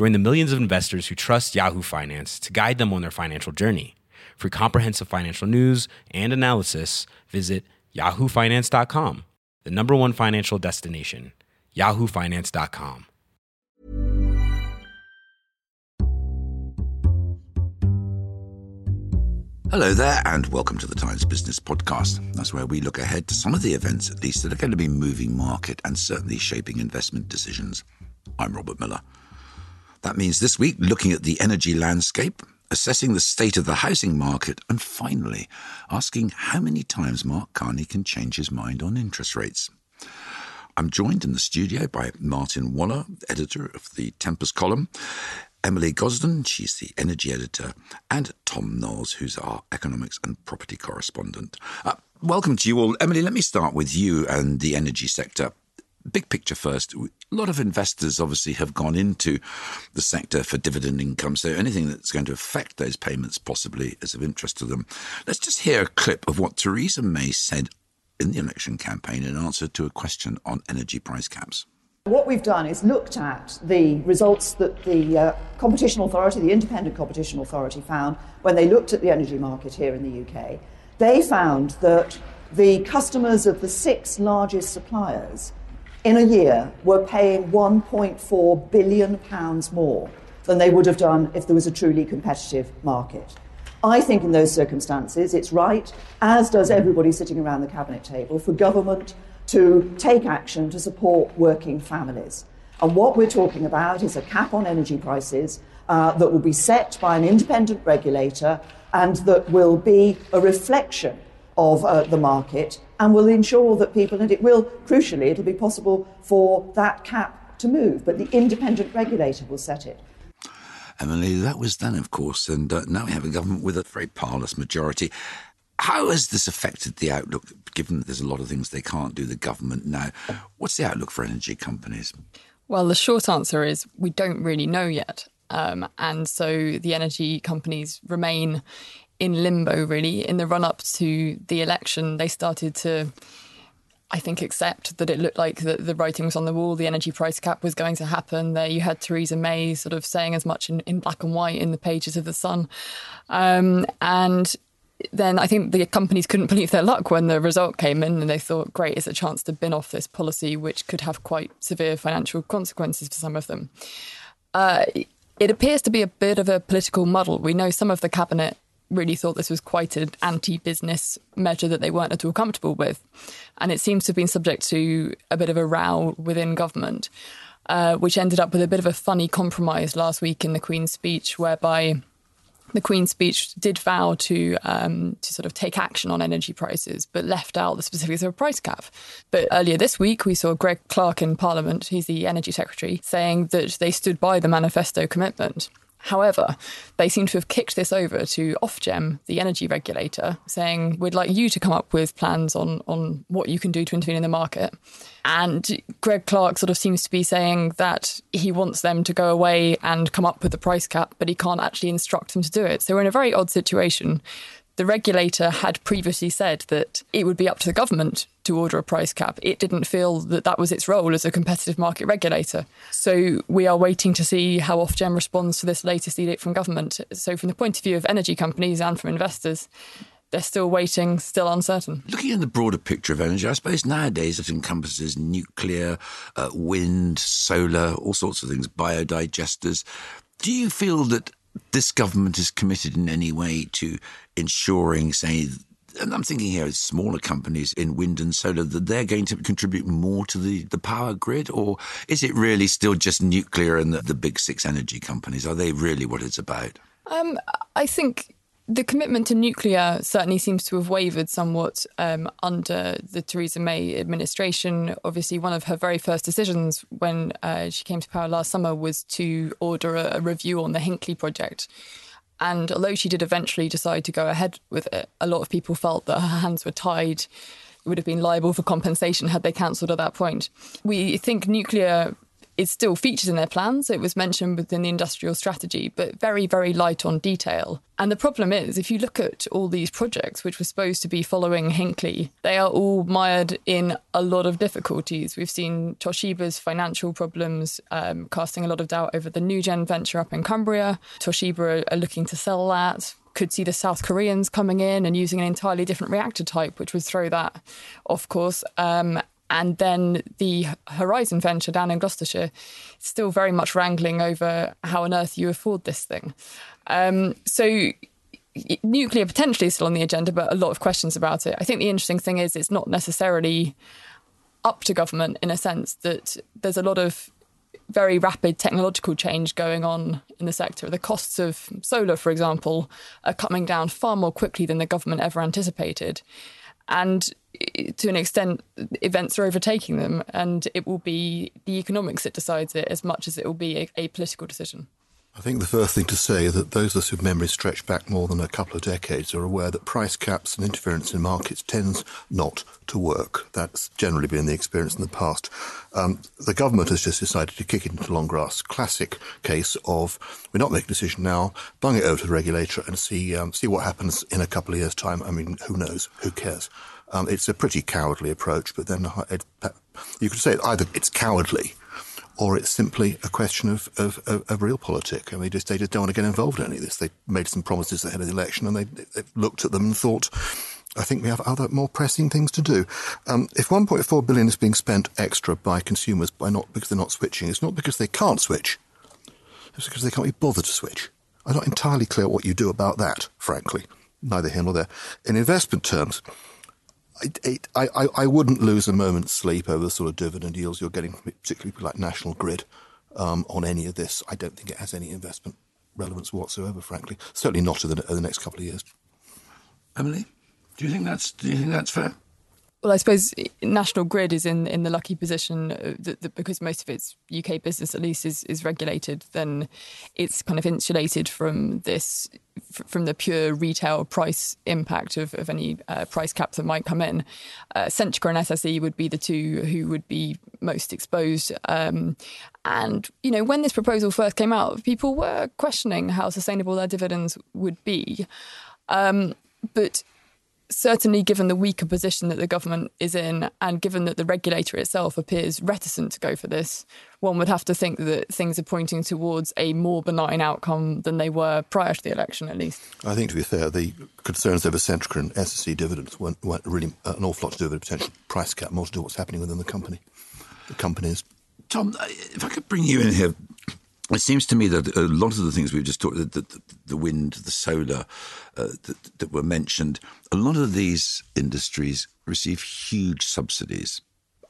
Join the millions of investors who trust Yahoo Finance to guide them on their financial journey. For comprehensive financial news and analysis, visit yahoofinance.com, the number one financial destination, yahoofinance.com. Hello there, and welcome to the Times Business Podcast. That's where we look ahead to some of the events, at least, that are going to be moving market and certainly shaping investment decisions. I'm Robert Miller. That means this week, looking at the energy landscape, assessing the state of the housing market, and finally, asking how many times Mark Carney can change his mind on interest rates. I'm joined in the studio by Martin Waller, editor of the Tempus column, Emily Gosden, she's the energy editor, and Tom Knowles, who's our economics and property correspondent. Uh, welcome to you all. Emily, let me start with you and the energy sector. Big picture first. A lot of investors obviously have gone into the sector for dividend income, so anything that's going to affect those payments possibly is of interest to them. Let's just hear a clip of what Theresa May said in the election campaign in answer to a question on energy price caps. What we've done is looked at the results that the uh, Competition Authority, the Independent Competition Authority, found when they looked at the energy market here in the UK. They found that the customers of the six largest suppliers in a year were paying 1.4 billion pounds more than they would have done if there was a truly competitive market. I think in those circumstances it's right, as does everybody sitting around the cabinet table, for government to take action to support working families. And what we're talking about is a cap on energy prices uh, that will be set by an independent regulator and that will be a reflection of uh, the market and will ensure that people, and it will, crucially, it'll be possible for that cap to move, but the independent regulator will set it. Emily, that was then, of course, and uh, now we have a government with a very powerless majority. How has this affected the outlook, given that there's a lot of things they can't do, the government now? What's the outlook for energy companies? Well, the short answer is we don't really know yet. Um, and so the energy companies remain in limbo, really. In the run up to the election, they started to, I think, accept that it looked like the, the writing was on the wall. The energy price cap was going to happen. There you had Theresa May sort of saying as much in, in black and white in the pages of The Sun. Um, and then I think the companies couldn't believe their luck when the result came in and they thought, great, it's a chance to bin off this policy, which could have quite severe financial consequences for some of them. Uh, it appears to be a bit of a political muddle. We know some of the cabinet really thought this was quite an anti business measure that they weren't at all comfortable with. And it seems to have been subject to a bit of a row within government, uh, which ended up with a bit of a funny compromise last week in the Queen's speech, whereby the Queen's speech did vow to um, to sort of take action on energy prices, but left out the specifics of a price cap. But earlier this week, we saw Greg Clark in Parliament, he's the Energy Secretary, saying that they stood by the manifesto commitment. However, they seem to have kicked this over to Ofgem, the energy regulator, saying, We'd like you to come up with plans on, on what you can do to intervene in the market. And Greg Clark sort of seems to be saying that he wants them to go away and come up with the price cap, but he can't actually instruct them to do it. So we're in a very odd situation. The regulator had previously said that it would be up to the government to order a price cap. It didn't feel that that was its role as a competitive market regulator. So we are waiting to see how Ofgem responds to this latest edict from government. So, from the point of view of energy companies and from investors, they're still waiting, still uncertain. Looking at the broader picture of energy, I suppose nowadays it encompasses nuclear, uh, wind, solar, all sorts of things, biodigesters. Do you feel that this government is committed in any way to ensuring, say, and I'm thinking here, smaller companies in wind and solar, that they're going to contribute more to the, the power grid? Or is it really still just nuclear and the, the big six energy companies? Are they really what it's about? Um, I think the commitment to nuclear certainly seems to have wavered somewhat um, under the Theresa May administration. Obviously, one of her very first decisions when uh, she came to power last summer was to order a, a review on the Hinkley project. And although she did eventually decide to go ahead with it, a lot of people felt that her hands were tied. Would have been liable for compensation had they cancelled at that point. We think nuclear it still featured in their plans. It was mentioned within the industrial strategy, but very, very light on detail. And the problem is, if you look at all these projects, which were supposed to be following Hinkley, they are all mired in a lot of difficulties. We've seen Toshiba's financial problems um, casting a lot of doubt over the NuGen venture up in Cumbria. Toshiba are, are looking to sell that could see the South Koreans coming in and using an entirely different reactor type, which would throw that off course. Um, and then the Horizon venture down in Gloucestershire, is still very much wrangling over how on earth you afford this thing. Um, so nuclear potentially is still on the agenda, but a lot of questions about it. I think the interesting thing is it's not necessarily up to government in a sense that there's a lot of very rapid technological change going on in the sector. The costs of solar, for example, are coming down far more quickly than the government ever anticipated. And to an extent, events are overtaking them, and it will be the economics that decides it as much as it will be a, a political decision. I think the first thing to say is that those of us whose memories stretch back more than a couple of decades are aware that price caps and interference in markets tends not to work. That's generally been the experience in the past. Um, the government has just decided to kick it into long grass. Classic case of we're not making a decision now, bung it over to the regulator and see um, see what happens in a couple of years' time. I mean, who knows? Who cares? Um, it's a pretty cowardly approach, but then it, you could say either it's cowardly or it's simply a question of, of, of, of realpolitik. I mean, just, they just don't want to get involved in any of this. They made some promises ahead of the election and they, they looked at them and thought, I think we have other more pressing things to do. Um, if 1.4 billion is being spent extra by consumers by not because they're not switching, it's not because they can't switch. It's because they can't be bothered to switch. I'm not entirely clear what you do about that, frankly. Neither here nor there. In investment terms, I, I, I wouldn't lose a moment's sleep over the sort of dividend yields you're getting, particularly like National Grid, um, on any of this. I don't think it has any investment relevance whatsoever, frankly. Certainly not in the, in the next couple of years. Emily, do you think that's do you think that's fair? Well, I suppose National Grid is in in the lucky position uh, that, that, because most of its UK business, at least, is is regulated. Then it's kind of insulated from this from the pure retail price impact of, of any uh, price caps that might come in. Uh, Centrica and SSE would be the two who would be most exposed. Um, and, you know, when this proposal first came out, people were questioning how sustainable their dividends would be. Um, but certainly given the weaker position that the government is in and given that the regulator itself appears reticent to go for this, one would have to think that things are pointing towards a more benign outcome than they were prior to the election, at least. I think, to be fair, the concerns over Centrica and SSE dividends weren't, weren't really uh, an awful lot to do with a potential price cap, more to do with what's happening within the company, the companies. Tom, uh, if I could bring you in here it seems to me that a lot of the things we've just talked the, the, the wind, the solar uh, that, that, were mentioned, a lot of these industries receive huge subsidies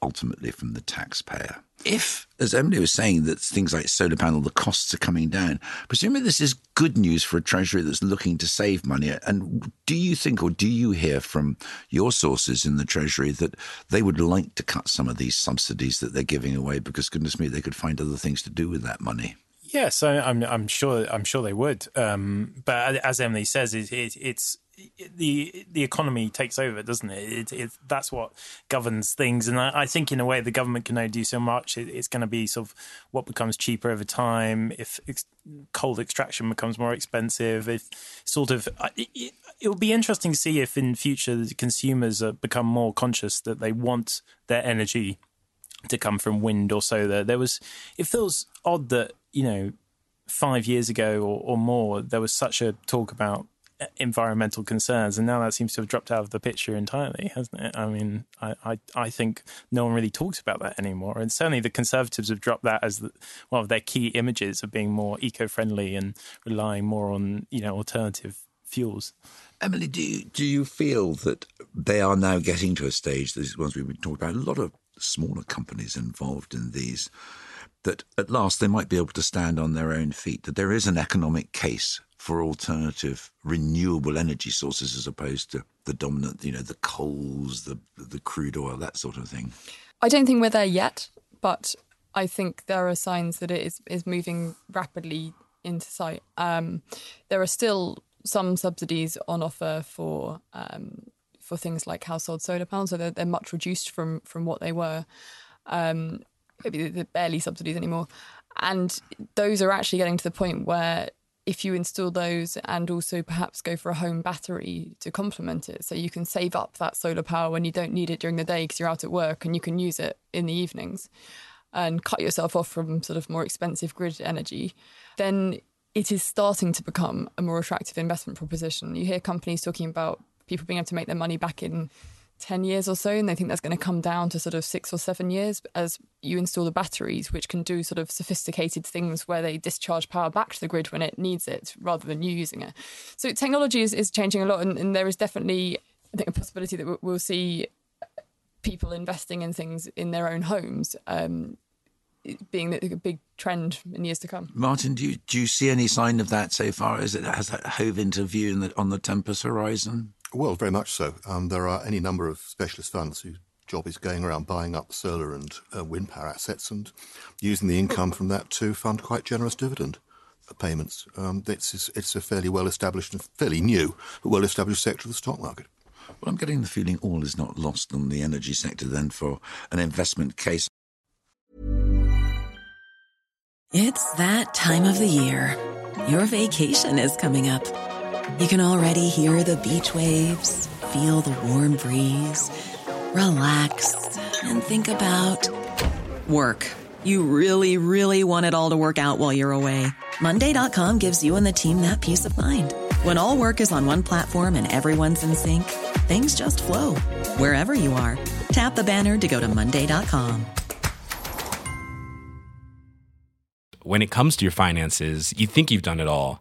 ultimately from the taxpayer. If, as Emily was saying, that things like solar panel, the costs are coming down, presumably this is good news for a treasury that's looking to save money. And do you think, or do you hear from your sources in the treasury that they would like to cut some of these subsidies that they're giving away because, goodness me, they could find other things to do with that money? Yes, I, am I'm, I'm sure. I'm sure they would. Um, but as Emily says, it, it, it's the the economy takes over, doesn't it? it that's what governs things, and I, I, think in a way the government can only do so much. it's going to be sort of what becomes cheaper over time. If ex- coal extraction becomes more expensive, if sort of it, will be interesting to see if in future the consumers become more conscious that they want their energy to come from wind or solar. There was it feels odd that you know, five years ago or, or more, there was such a talk about uh, environmental concerns, and now that seems to have dropped out of the picture entirely, hasn't it? I mean, I, I, I, think no one really talks about that anymore, and certainly the Conservatives have dropped that as the, one of their key images of being more eco-friendly and relying more on you know alternative fuels. Emily, do you, do you feel that they are now getting to a stage, these ones we've been talking about, a lot of smaller companies involved in these, that at last they might be able to stand on their own feet, that there is an economic case for alternative renewable energy sources as opposed to the dominant, you know, the coals, the the crude oil, that sort of thing? I don't think we're there yet, but I think there are signs that it is is moving rapidly into sight. Um, there are still some subsidies on offer for um, for things like household solar panels, so they're, they're much reduced from from what they were. Um, maybe they're barely subsidies anymore, and those are actually getting to the point where if you install those and also perhaps go for a home battery to complement it, so you can save up that solar power when you don't need it during the day because you're out at work and you can use it in the evenings and cut yourself off from sort of more expensive grid energy, then it is starting to become a more attractive investment proposition. You hear companies talking about people being able to make their money back in 10 years or so, and they think that's going to come down to sort of six or seven years as you install the batteries, which can do sort of sophisticated things where they discharge power back to the grid when it needs it rather than you using it. So technology is, is changing a lot, and, and there is definitely, I think, a possibility that we'll see people investing in things in their own homes. Um, being a big trend in years to come. Martin, do you do you see any sign of that so far? Is it has that hove into view the, on the Tempus horizon? Well, very much so. Um, there are any number of specialist funds whose job is going around buying up solar and uh, wind power assets and using the income from that to fund quite generous dividend payments. Um, it's, it's a fairly well established and fairly new, but well established sector of the stock market. Well, I'm getting the feeling all is not lost on the energy sector then for an investment case. It's that time of the year. Your vacation is coming up. You can already hear the beach waves, feel the warm breeze, relax, and think about work. You really, really want it all to work out while you're away. Monday.com gives you and the team that peace of mind. When all work is on one platform and everyone's in sync, things just flow wherever you are. Tap the banner to go to Monday.com. When it comes to your finances, you think you've done it all.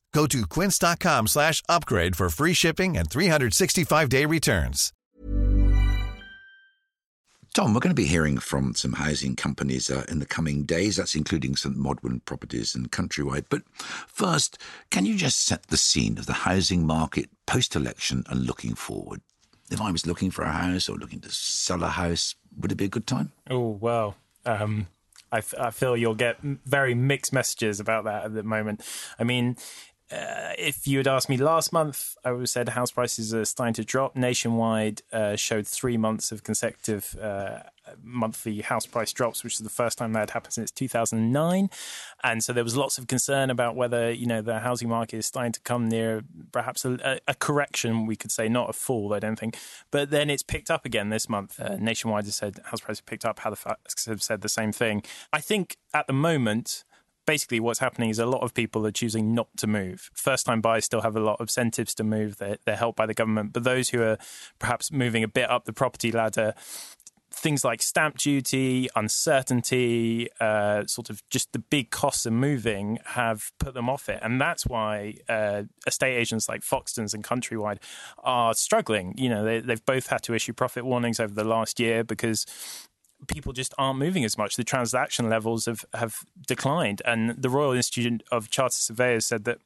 Go to quince.com slash upgrade for free shipping and 365-day returns. Tom, we're going to be hearing from some housing companies uh, in the coming days. That's including St Modwen Properties and Countrywide. But first, can you just set the scene of the housing market post-election and looking forward? If I was looking for a house or looking to sell a house, would it be a good time? Oh, well, um, I, f- I feel you'll get very mixed messages about that at the moment. I mean, uh, if you had asked me last month, I would have said house prices are starting to drop. Nationwide uh, showed three months of consecutive uh, monthly house price drops, which is the first time that had happened since 2009. And so there was lots of concern about whether you know the housing market is starting to come near perhaps a, a correction, we could say, not a fall, I don't think. But then it's picked up again this month. Uh, Nationwide has said house prices picked up. Halifax have said the same thing. I think at the moment basically what's happening is a lot of people are choosing not to move. First time buyers still have a lot of incentives to move. They're, they're helped by the government. But those who are perhaps moving a bit up the property ladder, things like stamp duty, uncertainty, uh, sort of just the big costs of moving have put them off it. And that's why uh, estate agents like Foxtons and Countrywide are struggling. You know, they, they've both had to issue profit warnings over the last year because people just aren't moving as much. The transaction levels have, have declined. And the Royal Institute of Chartered Surveyors said that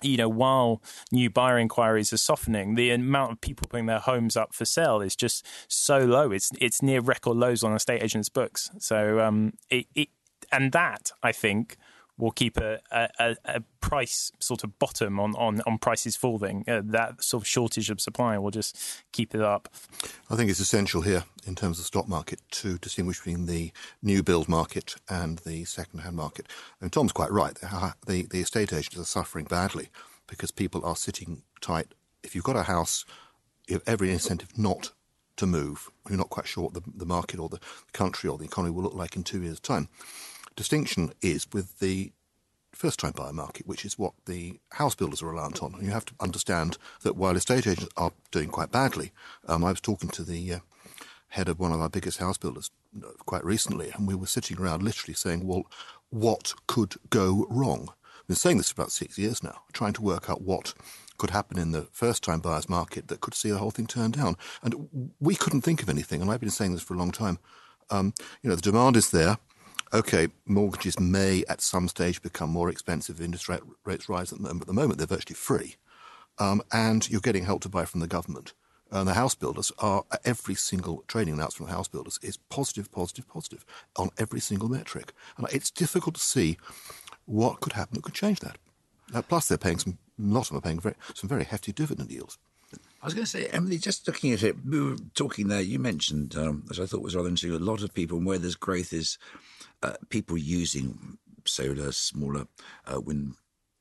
you know, while new buyer inquiries are softening, the amount of people putting their homes up for sale is just so low. It's it's near record lows on estate agents' books. So um, it, it and that I think will keep a, a, a, price sort of bottom on, on, on prices falling. Uh, that sort of shortage of supply will just keep it up. I think it's essential here in terms of the stock market to distinguish between the new build market and the second hand market. And Tom's quite right. The, the estate agents are suffering badly because people are sitting tight. If you've got a house, you have every incentive not to move. You're not quite sure what the, the market or the country or the economy will look like in two years' time distinction is with the first time buyer market, which is what the house builders are reliant on. And you have to understand that while estate agents are doing quite badly, um, I was talking to the uh, head of one of our biggest house builders uh, quite recently, and we were sitting around literally saying, well, what could go wrong? I've been saying this for about six years now, trying to work out what could happen in the first time buyers market that could see the whole thing turn down. And we couldn't think of anything, and I've been saying this for a long time. Um, you know, the demand is there okay, mortgages may at some stage become more expensive if interest rates rise at the moment. At the moment, they're virtually free. Um, and you're getting help to buy from the government. And the house builders are, every single training announcement from house builders is positive, positive, positive on every single metric. And it's difficult to see what could happen that could change that. Uh, plus, they're paying some, a lot of them are paying very, some very hefty dividend yields. I was going to say, Emily, just looking at it, we were talking there, you mentioned, um, as I thought was rather interesting, a lot of people, and where there's growth is uh, people using solar, smaller uh, wind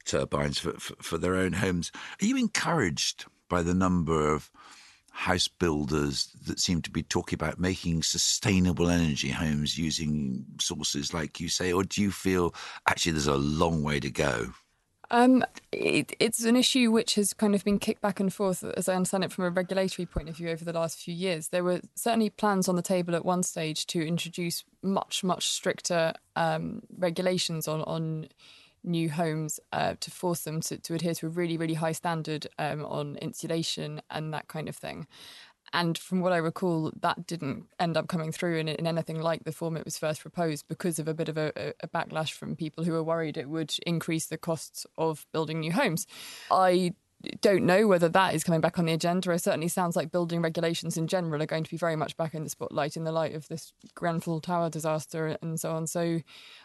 turbines for, for, for their own homes. Are you encouraged by the number of house builders that seem to be talking about making sustainable energy homes using sources like you say, or do you feel actually there's a long way to go? Um, it, it's an issue which has kind of been kicked back and forth, as I understand it, from a regulatory point of view over the last few years. There were certainly plans on the table at one stage to introduce much, much stricter um, regulations on, on new homes uh, to force them to, to adhere to a really, really high standard um, on insulation and that kind of thing. And from what I recall, that didn't end up coming through in, in anything like the form it was first proposed because of a bit of a, a, backlash from people who were worried it would increase the costs of building new homes. I don't know whether that is coming back on the agenda. It certainly sounds like building regulations in general are going to be very much back in the spotlight in the light of this Grenfell Tower disaster and so on. So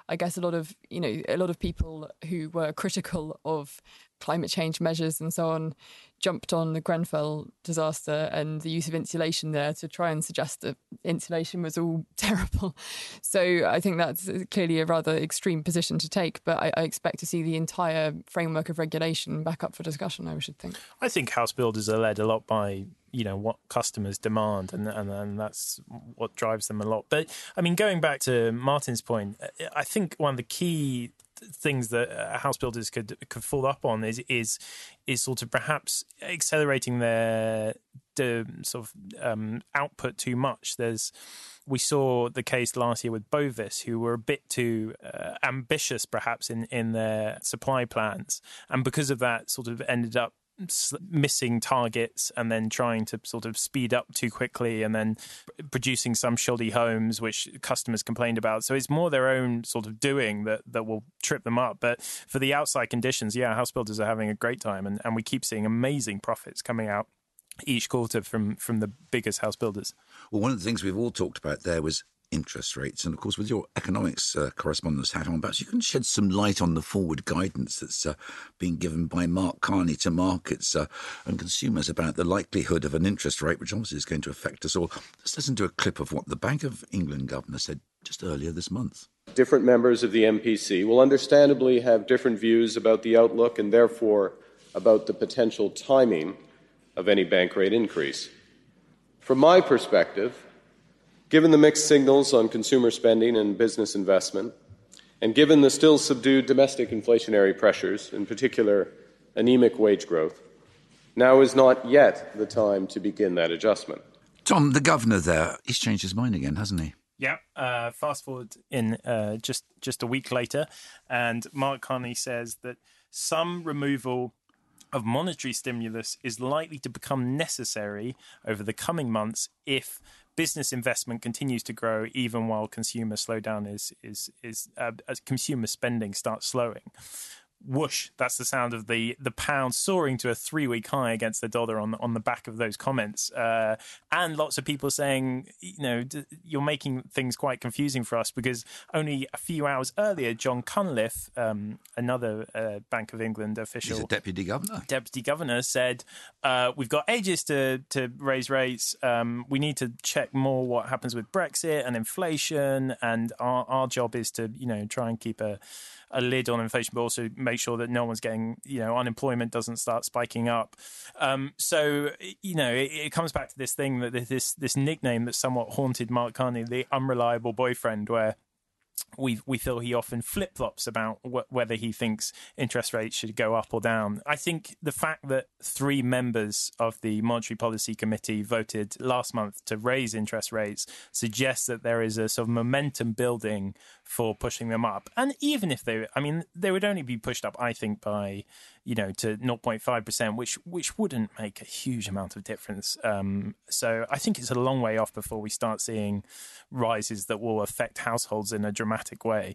I guess a lot of, you know, a lot of people who were critical of climate change measures and so on jumped on the Grenfell disaster and the use of insulation there to try and suggest that insulation was all terrible. So I think that's clearly a rather extreme position to take, but I, I, expect to see the entire framework of regulation back up for discussion, I should think. I think house builders are led a lot by you know what customers demand and, and and that's what drives them a lot but i mean going back to martin's point i think one of the key things that uh, house builders could could fall up on is is is sort of perhaps accelerating their the sort of um, output too much. There's we saw the case last year with Bovis, who were a bit too uh, ambitious, perhaps in in their supply plans, and because of that, sort of ended up missing targets and then trying to sort of speed up too quickly and then producing some shoddy homes which customers complained about. So it's more their own sort of doing that that will trip them up. But for the outside conditions yeah house builders are having a great time and, and we keep seeing amazing profits coming out each quarter from from the biggest house builders. Well one of the things we've all talked about there was interest rates. And of course, with your economics uh, correspondence hat on, perhaps you can shed some light on the forward guidance that's uh, being given by Mark Carney to markets uh, and consumers about the likelihood of an interest rate, which obviously is going to affect us all. Let's listen to a clip of what the Bank of England governor said just earlier this month. Different members of the MPC will understandably have different views about the outlook and therefore about the potential timing of any bank rate increase. From my perspective, Given the mixed signals on consumer spending and business investment, and given the still subdued domestic inflationary pressures, in particular anemic wage growth, now is not yet the time to begin that adjustment. Tom, the governor there, he's changed his mind again, hasn't he? Yeah. Uh, fast forward in uh, just just a week later, and Mark Carney says that some removal of monetary stimulus is likely to become necessary over the coming months if business investment continues to grow even while consumer slowdown is is is uh, as consumer spending starts slowing. Whoosh, that's the sound of the the pound soaring to a three week high against the dollar on on the back of those comments, uh, and lots of people saying, you know, you're making things quite confusing for us because only a few hours earlier, Jon Cunliffe, um, another uh, Bank of England official, deputy governor, deputy governor, said uh, we've got ages to to raise rates. Um, we need to check more what happens with Brexit and inflation, and our our job is to you know try and keep a a lid on inflation, but also make sure that no one's getting, you know, unemployment doesn't start spiking up. Um, so, you know, it, it, comes back to this thing that this this nickname that somewhat haunted Mark Carney, the unreliable boyfriend, where we we feel he often flip flops about wh- whether he thinks interest rates should go up or down. I think the fact that three members of the Monetary Policy Committee voted last month to raise interest rates suggests that there is a sort of momentum building for pushing them up. And even if they, I mean, they would only be pushed up, I think, by you know to 0.5 percent, which which wouldn't make a huge amount of difference. Um, so I think it's a long way off before we start seeing rises that will affect households in a dramatic way.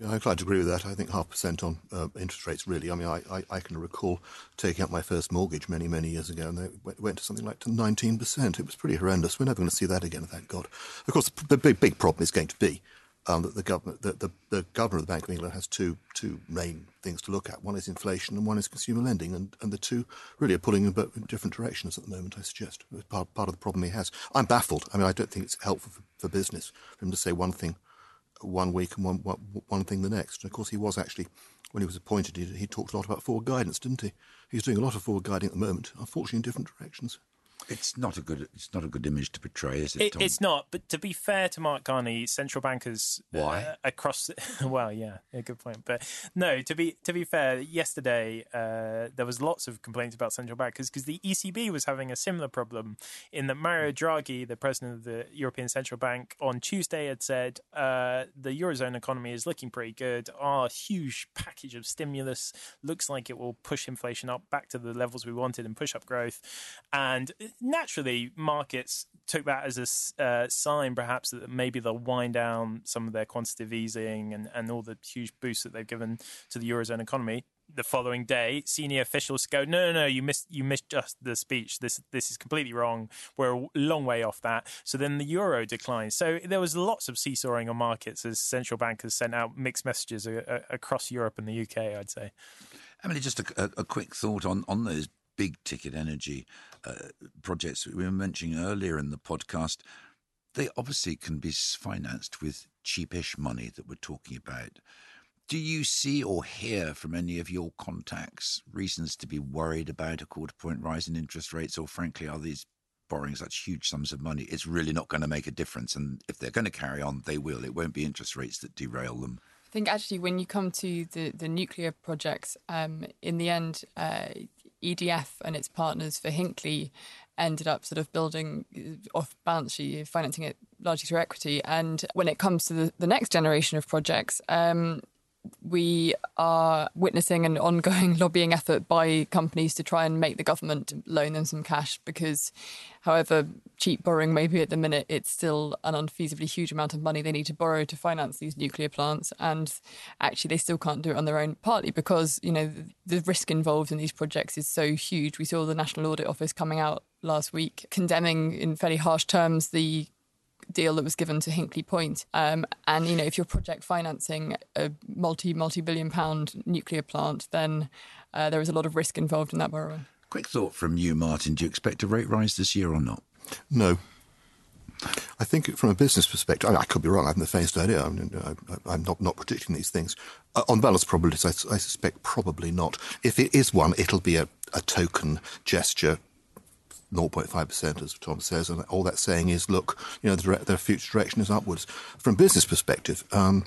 Yeah, glad to agree with that. I think half percent on uh, interest rates really. I mean, I, I, I, can recall taking out my first mortgage many, many years ago, and they went, went to something like to 19%. It was pretty horrendous. We're never going to see that again, thank God. Of course, the big, big problem is going to be um, that the government, the, the, the, governor of the Bank of England has two two main things to look at. One is inflation, and one is consumer lending, and, and the two really are pulling in different directions at the moment. I suggest part part of the problem he has. I'm baffled. I mean, I don't think it's helpful for, for business for him to say one thing one week and one, one one thing the next. And of course, he was actually when he was appointed, he, he talked a lot about forward guidance, didn't he? He's doing a lot of forward guiding at the moment, unfortunately, in different directions. It's not a good. It's not a good image to portray, is it? it it's not. But to be fair to Mark Carney, central bankers uh, why uh, across. well, yeah, a good point. But no, to be to be fair, yesterday uh, there was lots of complaints about central bankers because the ECB was having a similar problem. In that Mario Draghi, the president of the European Central Bank, on Tuesday had said uh, the eurozone economy is looking pretty good. Our huge package of stimulus looks like it will push inflation up back to the levels we wanted and push up growth. And naturally, markets took that as a uh, sign, perhaps, that maybe they'll wind down some of their quantitative easing and, and all the huge boosts that they've given to the eurozone economy. The following day, senior officials go, "No, no, no! You missed, you missed just the speech. This, this is completely wrong. We're a long way off that." So then the euro declines. So there was lots of seesawing on markets as central bankers sent out mixed messages a, a, across Europe and the UK. I'd say. Emily, just a, a, quick thought on on those big ticket energy uh, projects we were mentioning earlier in the podcast, they obviously can be financed with cheapish money that we're talking about. Do you see or hear from any of your contacts reasons to be worried about a quarter point rise in interest rates, or frankly, are these borrowing such huge sums of money? It's really not going to make a difference. And if they're going to carry on, they will. It won't be interest rates that derail them. I think actually, when you come to the, the nuclear projects, um, in the end, uh, EDF and its partners for Hinkley ended up sort of building uh, off balance sheet, financing it largely through equity. And when it comes to the, the next generation of projects, um, we are witnessing an ongoing lobbying effort by companies to try and make the government loan them some cash because, however cheap borrowing may be at the minute, it's still an unfeasibly huge amount of money they need to borrow to finance these nuclear plants. And actually, they still can't do it on their own, partly because, you know, the risk involved in these projects is so huge. We saw the National Audit Office coming out last week condemning in fairly harsh terms the deal that was given to Hinkley Point. Um, and you know, if you're project financing a multi multi billion pound nuclear plant, then uh, there is a lot of risk involved in that borrowing. Quick thought from you, Martin. Do you expect a rate rise this year or not? No. I think from a business perspective, I, mean, I could be wrong. I haven't the faintest idea. I am not, not predicting these things. Uh, on balance probabilities, I, I, suspect probably not. If it is one, it'll be a, a token gesture 0.5%, as Tom says, and all that's saying is, look, you know, the, the future direction is upwards. From business perspective, um,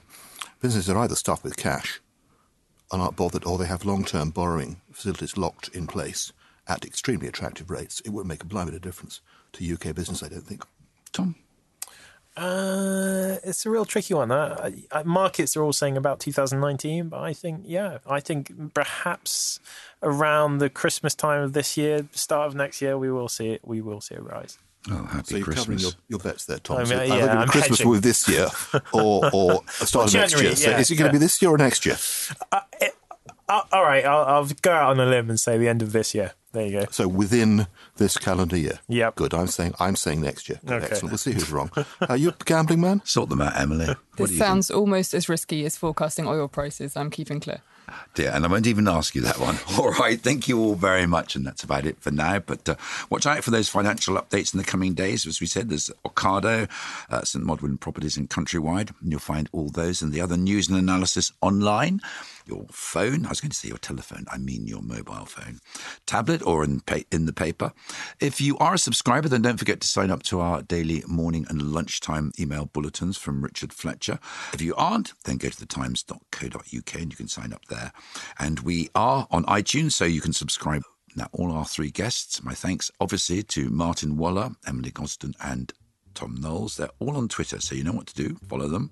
businesses are either stuffed with cash are not bothered, or they have long-term borrowing facilities locked in place at extremely attractive rates. It wouldn't make a blind bit of difference to UK business, I don't think. Tom? Uh, it's a real tricky one. Uh, markets are all saying about 2019, but I think, yeah, I think perhaps around the Christmas time of this year, start of next year, we will see it. We will see a rise. Oh, happy so you're Christmas. covering your, your bets there, Tom. I mean, so yeah, I'm Christmas hedging. with this year or, or start well, of next January, year. So yeah, is it going to yeah. be this year or next year? Uh, it, Uh, all right, I'll, I'll go out on a limb and say the end of this year. There you go. So within this calendar year. Yep. Good. I'm saying I'm saying next year. Okay. Excellent. We'll see who's wrong. Are you a gambling man? Sort them out, Emily. What This do you sounds almost as risky as forecasting oil prices. I'm keeping clear. Dear, and I won't even ask you that one. All right, thank you all very much, and that's about it for now. But uh, watch out for those financial updates in the coming days. As we said, there's Ocado, uh, St Modwen Properties, and Countrywide. And you'll find all those and the other news and analysis online. Your phone, I was going to say your telephone, I mean your mobile phone, tablet, or in, pa- in the paper. If you are a subscriber, then don't forget to sign up to our daily morning and lunchtime email bulletins from Richard Fletcher. If you aren't, then go to thetimes.co.uk and you can sign up there. And we are on iTunes, so you can subscribe. Now, all our three guests, my thanks obviously to Martin Waller, Emily Gosden, and Tom Knowles. They're all on Twitter, so you know what to do. Follow them.